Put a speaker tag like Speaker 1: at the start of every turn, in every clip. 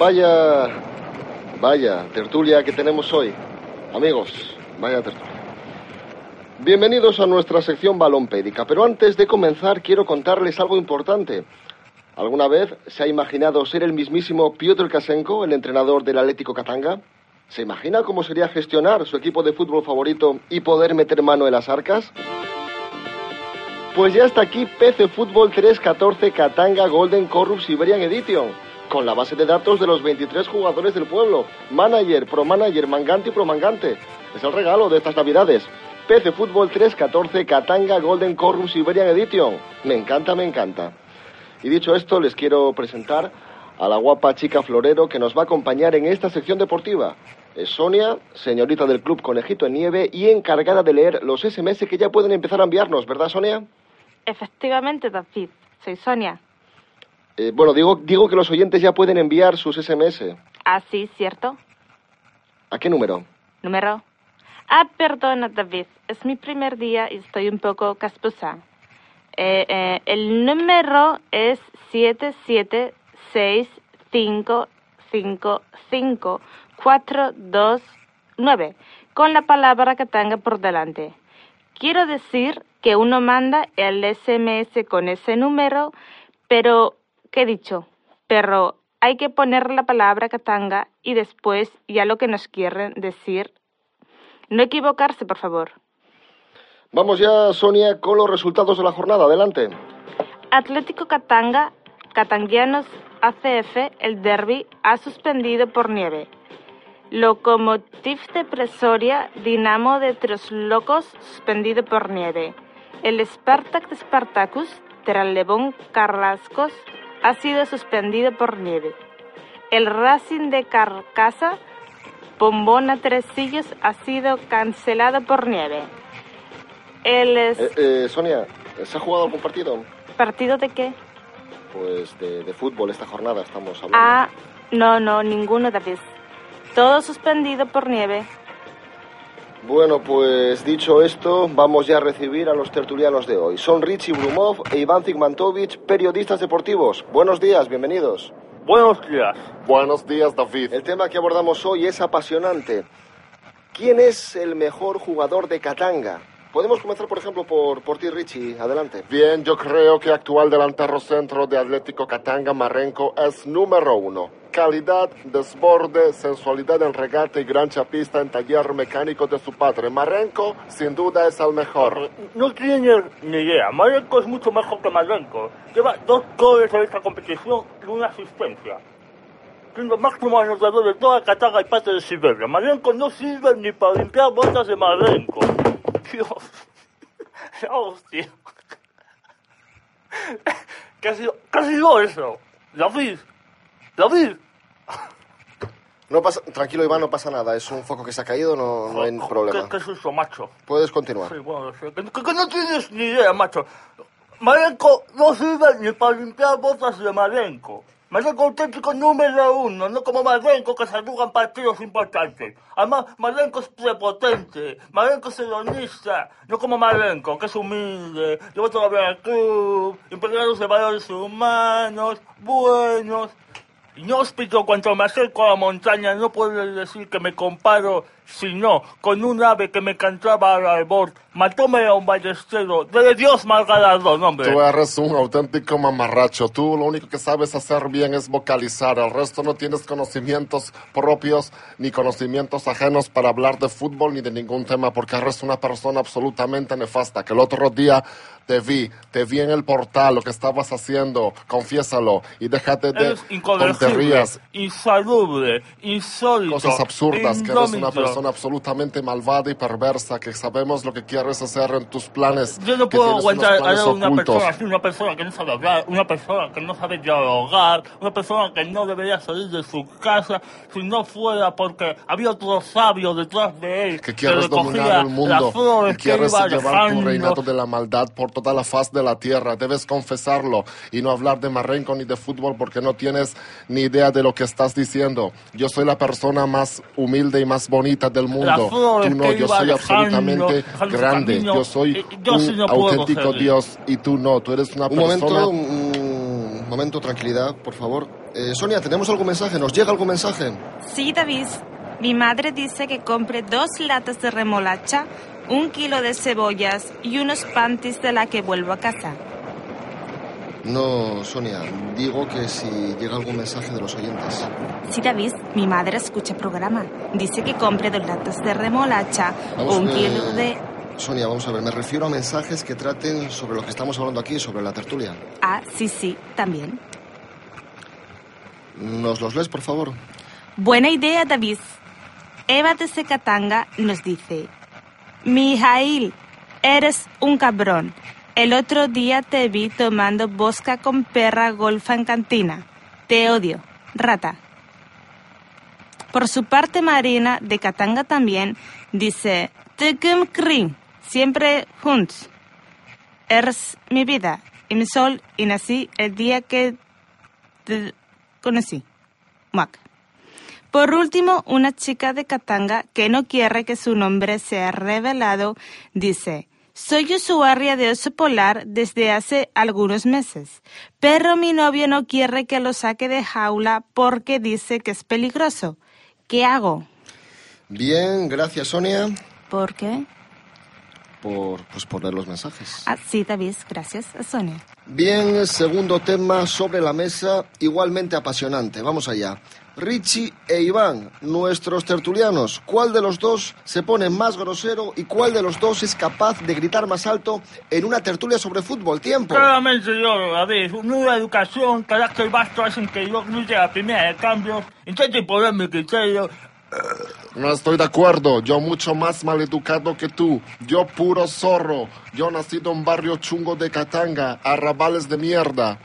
Speaker 1: Vaya, vaya tertulia que tenemos hoy. Amigos, vaya tertulia. Bienvenidos a nuestra sección balompédica, pero antes de comenzar quiero contarles algo importante. ¿Alguna vez se ha imaginado ser el mismísimo Piotr Kasenko, el entrenador del Atlético Katanga? ¿Se imagina cómo sería gestionar su equipo de fútbol favorito y poder meter mano en las arcas? Pues ya está aquí PC Fútbol 314 Katanga Golden Corrupt Siberian Edition con la base de datos de los 23 jugadores del pueblo. Manager, pro manager, mangante y pro mangante. Es el regalo de estas navidades. PC Fútbol 314 Katanga Golden Corrum Siberian Edition. Me encanta, me encanta. Y dicho esto, les quiero presentar a la guapa chica florero que nos va a acompañar en esta sección deportiva. Es Sonia, señorita del Club Conejito en Nieve y encargada de leer los SMS que ya pueden empezar a enviarnos, ¿verdad, Sonia?
Speaker 2: Efectivamente, David. Soy Sonia.
Speaker 1: Eh, bueno, digo, digo que los oyentes ya pueden enviar sus SMS.
Speaker 2: Ah, sí, ¿cierto?
Speaker 1: ¿A qué número?
Speaker 2: Número. Ah, perdona, David. Es mi primer día y estoy un poco casposa. Eh, eh, el número es 776555429 con la palabra que tenga por delante. Quiero decir que uno manda el SMS con ese número, pero ¿qué he dicho? Pero hay que poner la palabra katanga y después ya lo que nos quieren decir. No equivocarse, por favor.
Speaker 1: Vamos ya, Sonia, con los resultados de la jornada. Adelante.
Speaker 2: Atlético Katanga, Katangianos ACF, el derby, ha suspendido por nieve. Lokomotiv de Presoria, Dinamo de Troslocos, suspendido por nieve. El Spartak de Spartacus, Teralebón Carrascos, ha sido suspendido por nieve. El Racing de Carcasa, Bombona Tresillos, ha sido cancelado por nieve. El es-
Speaker 1: Eh, eh, Sonia, ¿se ha jugado algún partido?
Speaker 2: ¿Partido de qué?
Speaker 1: Pues de, de fútbol esta jornada estamos hablando.
Speaker 2: Ah, no, no, ninguno, David. Todo suspendido por nieve.
Speaker 1: Bueno, pues dicho esto, vamos ya a recibir a los tertulianos de hoy. Son Richie Brumov e Iván Zigmantovich, periodistas deportivos. Buenos días, bienvenidos.
Speaker 3: Buenos días.
Speaker 4: Buenos días, David.
Speaker 1: El tema que abordamos hoy es apasionante. ¿Quién es el mejor jugador de Katanga? Podemos comenzar, por ejemplo, por, por ti, Richie. Adelante.
Speaker 4: Bien, yo creo que actual delantero centro de Atlético Katanga Marenco es número uno. Calidad, desborde, sensualidad en regate y gran chapista en taller mecánico de su padre. Marenco, sin duda, es el mejor.
Speaker 3: No tiene ni idea. Marenco es mucho mejor que Marenco. Lleva dos goles en esta competición y una asistencia. Siendo máximo anotador de toda Katanga y parte de Siberia. Marenco no sirve ni para limpiar botas de Marenco. Dios. Hostia. ¿Qué ha sido, qué ha sido eso? David. David.
Speaker 1: No pasa, tranquilo, Iván, no pasa nada. Es un foco que se ha caído, no, no hay problema.
Speaker 3: ¿Qué, qué es eso, macho?
Speaker 1: Puedes continuar.
Speaker 3: Sí, bueno, sí, que no tienes ni idea, macho. Marenco no sirve ni para limpiar botas de Marenco. Marenco auténtico número uno, no como Marenco que se arrugan partidos importantes. Además, Marenco es prepotente, Marenco es hedonista, no como Marenco, que es humilde, lleva todavía al club, impregnados de valores humanos, buenos. Inhóspito, cuando me acerco a la montaña, no puedo decir que me comparo, sino con un ave que me cantaba al albor. Matóme a un ballestero, de Dios mal galardón, hombre.
Speaker 4: Tú eres un auténtico mamarracho. Tú lo único que sabes hacer bien es vocalizar. El resto no tienes conocimientos propios ni conocimientos ajenos para hablar de fútbol ni de ningún tema porque eres una persona absolutamente nefasta. Que el otro día te vi, te vi en el portal lo que estabas haciendo. Confiésalo y déjate de
Speaker 3: Eres
Speaker 4: rías.
Speaker 3: insalubre, insólito.
Speaker 4: Cosas absurdas, que eres una
Speaker 3: indómito.
Speaker 4: persona absolutamente malvada y perversa, que sabemos lo que quieres hacer en tus planes.
Speaker 3: Yo no
Speaker 4: que
Speaker 3: puedo aguantar a una
Speaker 4: ocultos.
Speaker 3: persona así, una persona que no sabe hablar, una persona que no sabe dialogar, una persona que no debería salir de su casa si no fuera porque había otro sabio detrás de él
Speaker 4: que quieres
Speaker 3: recogía
Speaker 4: dominar el mundo y quieres
Speaker 3: que
Speaker 4: llevar tu reinato de la maldad por toda la faz de la tierra. Debes confesarlo y no hablar de marrenco ni de fútbol porque no tienes ni idea de lo que estás diciendo. Yo soy la persona más humilde y más bonita del mundo. Tú no, yo soy absolutamente grande.
Speaker 3: camino,
Speaker 4: Yo soy
Speaker 3: eh, yo
Speaker 4: un
Speaker 3: sí no puedo
Speaker 4: auténtico. Dios y tú no. Tú eres una
Speaker 1: Un
Speaker 4: persona...
Speaker 1: momento, un momento, tranquilidad, por favor. Eh, Sonia, ¿tenemos algún mensaje? ¿Nos llega algún mensaje?
Speaker 2: Sí, David. Mi madre dice que compre dos latas de remolacha, un kilo de cebollas y unos panties de la que vuelvo a casa.
Speaker 1: No, Sonia, digo que si llega algún mensaje de los oyentes.
Speaker 2: Sí, David, mi madre escucha programa. Dice que compre dos latas de remolacha,
Speaker 1: Vamos,
Speaker 2: un kilo de...
Speaker 1: Sonia, vamos a ver, me refiero a mensajes que traten sobre lo que estamos hablando aquí, sobre la tertulia.
Speaker 2: Ah, sí, sí, también.
Speaker 1: ¿Nos los lees, por favor?
Speaker 2: Buena idea, David. Eva de Secatanga nos dice, Mijail, eres un cabrón. El otro día te vi tomando bosca con perra golfa en cantina. Te odio, rata. Por su parte, Marina de Catanga también dice, Tekum Krin, siempre juntos. Eres mi vida y mi sol y nací el día que te conocí. Muac. Por último, una chica de Katanga que no quiere que su nombre sea revelado dice, soy usuaria de oso polar desde hace algunos meses, pero mi novio no quiere que lo saque de jaula porque dice que es peligroso. ¿Qué hago?
Speaker 1: Bien, gracias, Sonia,
Speaker 2: ¿Por qué?
Speaker 1: por, pues, por leer los mensajes.
Speaker 2: Ah, sí, David, gracias, Sonia.
Speaker 1: Bien, segundo tema sobre la mesa, igualmente apasionante. Vamos allá. Richie e Iván, nuestros tertulianos, ¿cuál de los dos se pone más grosero y cuál de los dos es capaz de gritar más alto en una tertulia sobre fútbol? Tiempo.
Speaker 3: Claramente yo, David, nueva educación, carácter vasto hacen que yo grite la primera de cambios, intente imponer mi criterio.
Speaker 4: No estoy de acuerdo. Yo mucho más maleducado que tú. Yo puro zorro. Yo nacido en barrio chungo de Catanga, arrabales de mierda.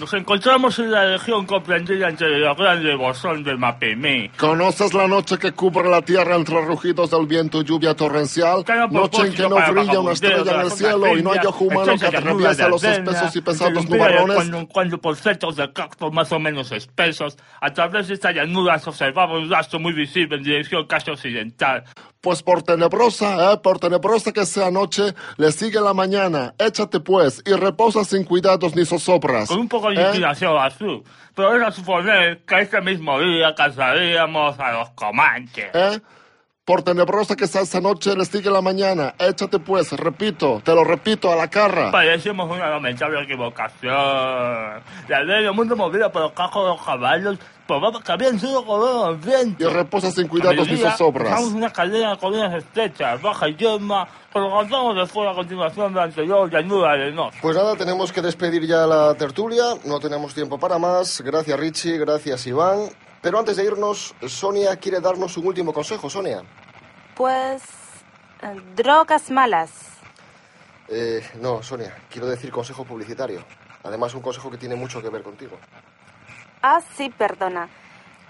Speaker 3: Nos encontramos en la región comprendida entre la grande bolsón del Mapemé.
Speaker 4: ¿Conoces la noche que cubre la tierra entre rugidos del viento y lluvia torrencial? Noche en que no brilla una estrella en el cielo y no hay ojo humano que atraviesa los espesos y pesados nubarrones.
Speaker 3: Cuando cuando por centros de cactus más o menos espesos, a través de esta llanura se observaba un rastro muy visible en dirección casi occidental.
Speaker 4: Pues por tenebrosa, eh, por tenebrosa que sea noche, le sigue la mañana. Échate pues y reposa sin cuidados ni zozobras.
Speaker 3: con un poco de
Speaker 4: ¿Eh?
Speaker 3: inclinación al sur. Pero era suponer que ese mismo día cazaríamos a los comanches.
Speaker 4: ¿Eh? Por tenebrosa que sea esa noche, le sigue la mañana. Échate pues, repito, te lo repito a la cara.
Speaker 3: Padecimos una lamentable equivocación. La ley del mundo movida por los cajos de los caballos probaba que habían sido colonos
Speaker 4: Y
Speaker 3: vientos.
Speaker 4: reposa sin cuidados ni zozobras.
Speaker 3: una cadena con unas estrechas, baja y yerma, con los lanzamos de fuera a continuación de la anterior llanura arenosa.
Speaker 1: Pues nada, tenemos que despedir ya la tertulia, no tenemos tiempo para más. Gracias Richie, gracias Iván. Pero antes de irnos, Sonia quiere darnos un último consejo. Sonia.
Speaker 2: Pues... eh, drogas malas.
Speaker 1: Eh, no, Sonia, quiero decir consejo publicitario. Además, un consejo que tiene mucho que ver contigo.
Speaker 2: Ah, sí, perdona.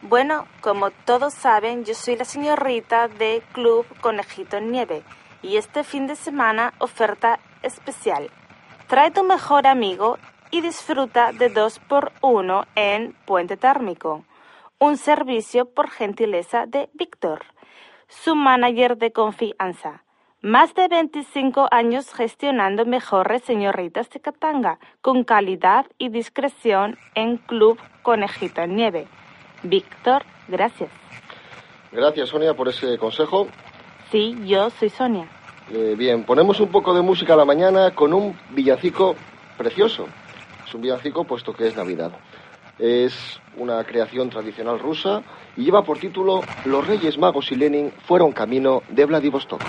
Speaker 2: Bueno, como todos saben, yo soy la señorita de Club Conejito en Nieve y este fin de semana oferta especial. Trae tu mejor amigo y disfruta de 2x1 en Puente Térmico. Un servicio por gentileza de Víctor, su manager de confianza. Más de 25 años gestionando mejores señoritas de Katanga, con calidad y discreción en Club Conejito en Nieve. Víctor, gracias.
Speaker 1: Gracias, Sonia, por ese consejo.
Speaker 2: Sí, yo soy Sonia.
Speaker 1: Eh, bien, ponemos un poco de música a la mañana con un villancico precioso. Es un villancico puesto que es Navidad. Es una creación tradicional rusa y lleva por título Los Reyes Magos y Lenin fueron camino de Vladivostok.